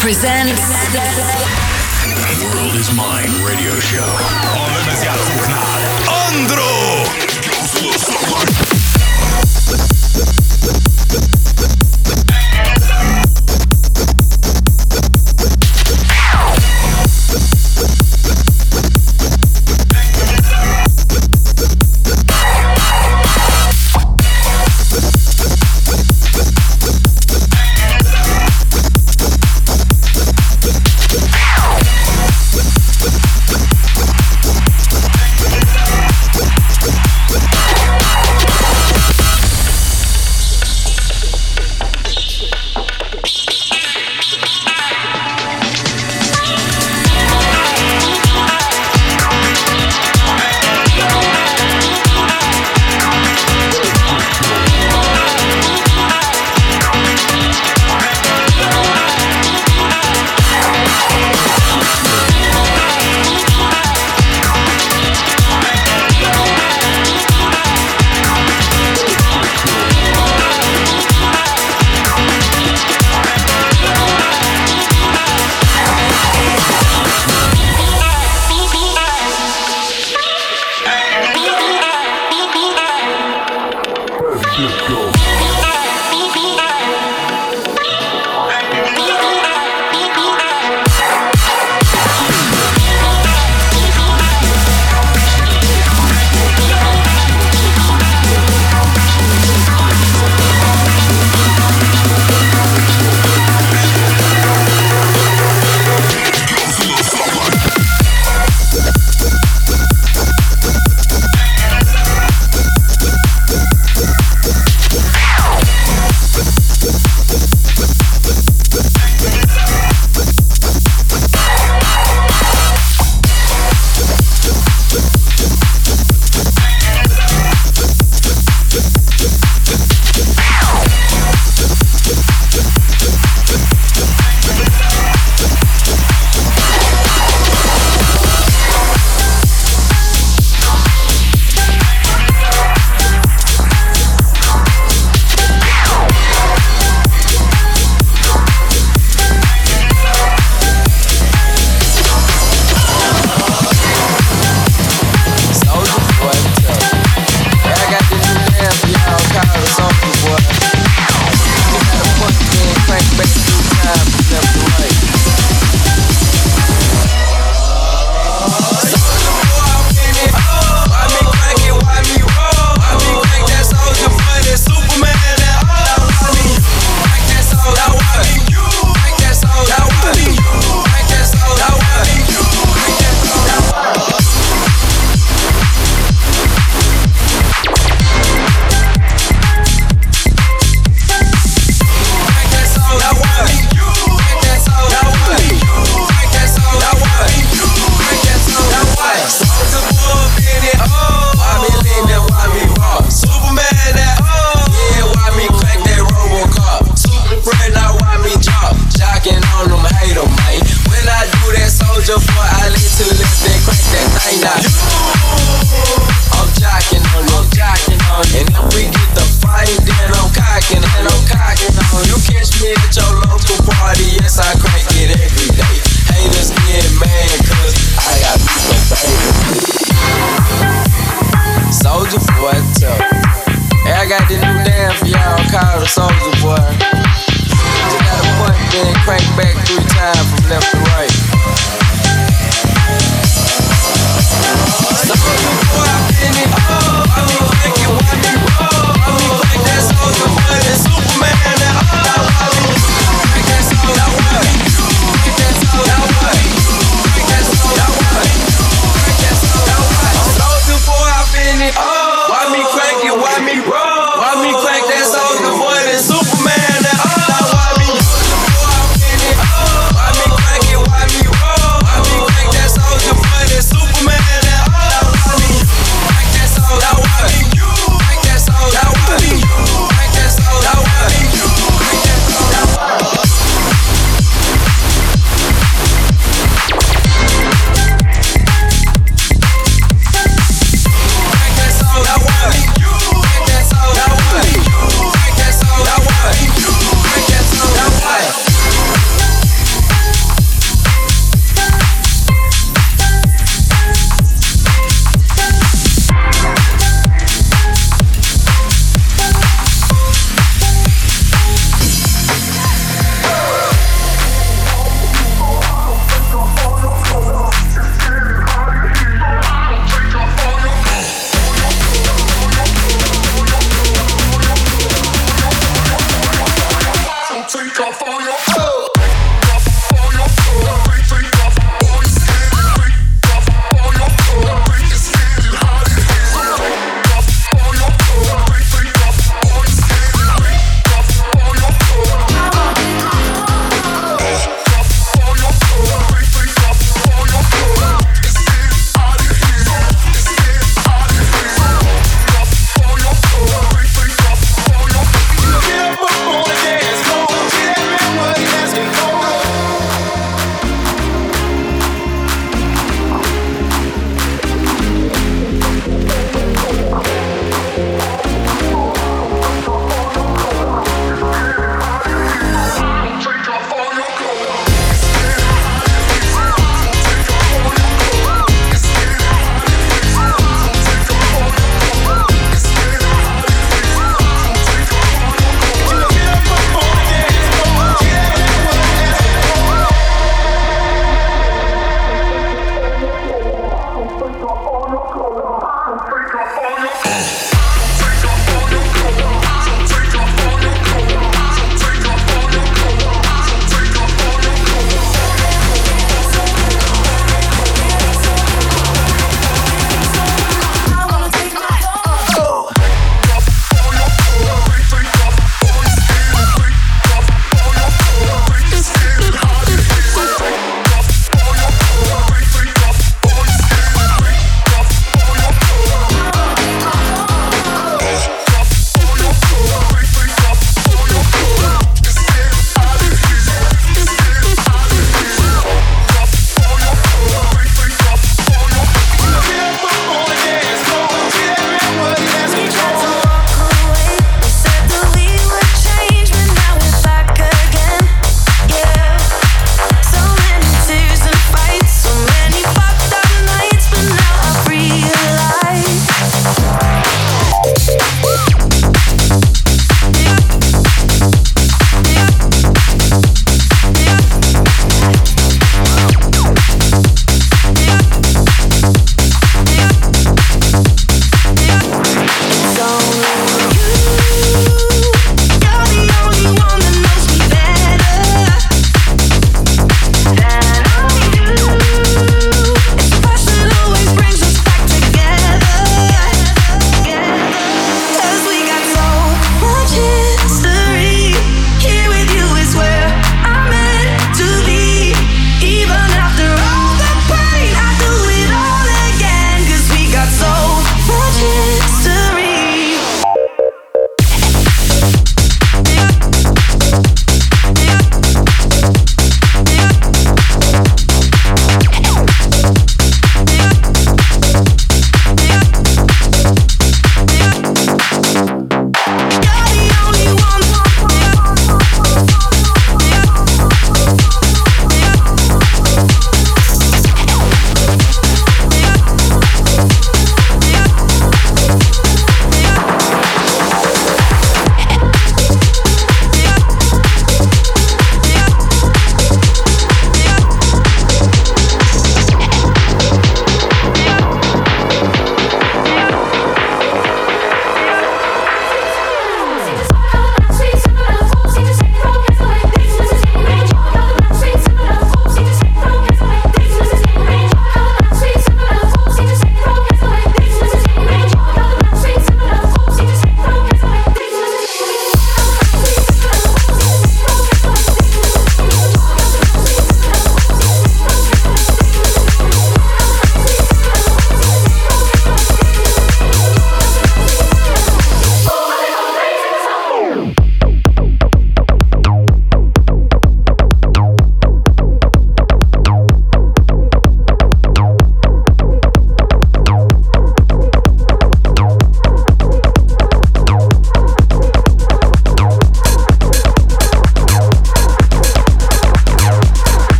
presents World is Mine radio show. Andro!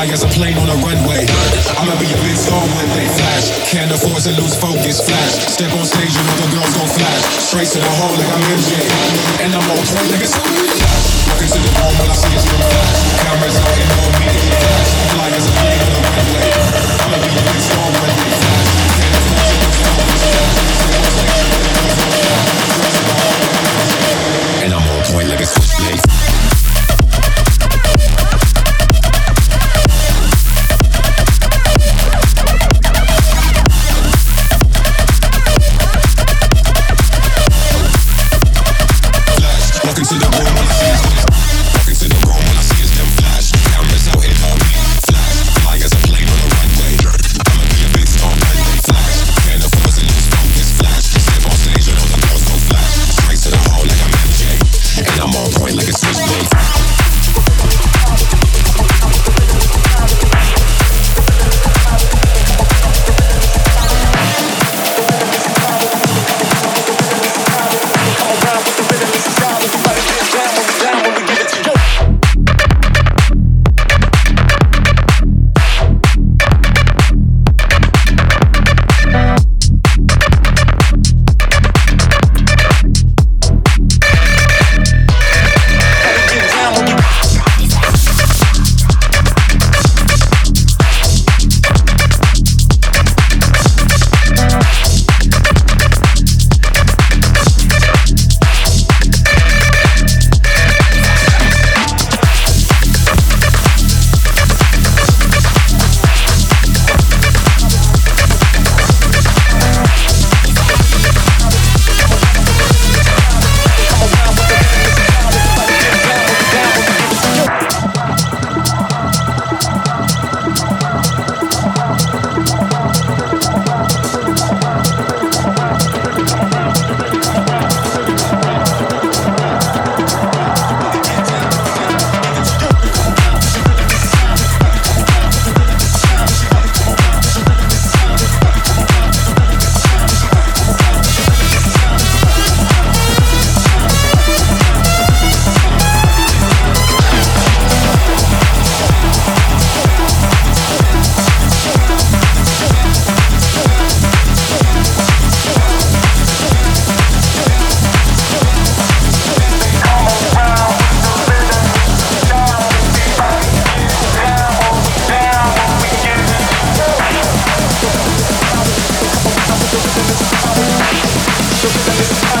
fly as a plane on a runway. I'ma be a big star when they flash. Can't afford to lose focus, flash. Step on stage, you know the girls gon' flash. Straight to the hole like I'm MJ. And I'm on point like a. Walk into the room when I see it's gonna flash. Cameras out and no media flash. Fly as a plane on a runway. I'ma be a big star.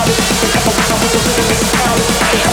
Você acabou com a música, você acabou com a música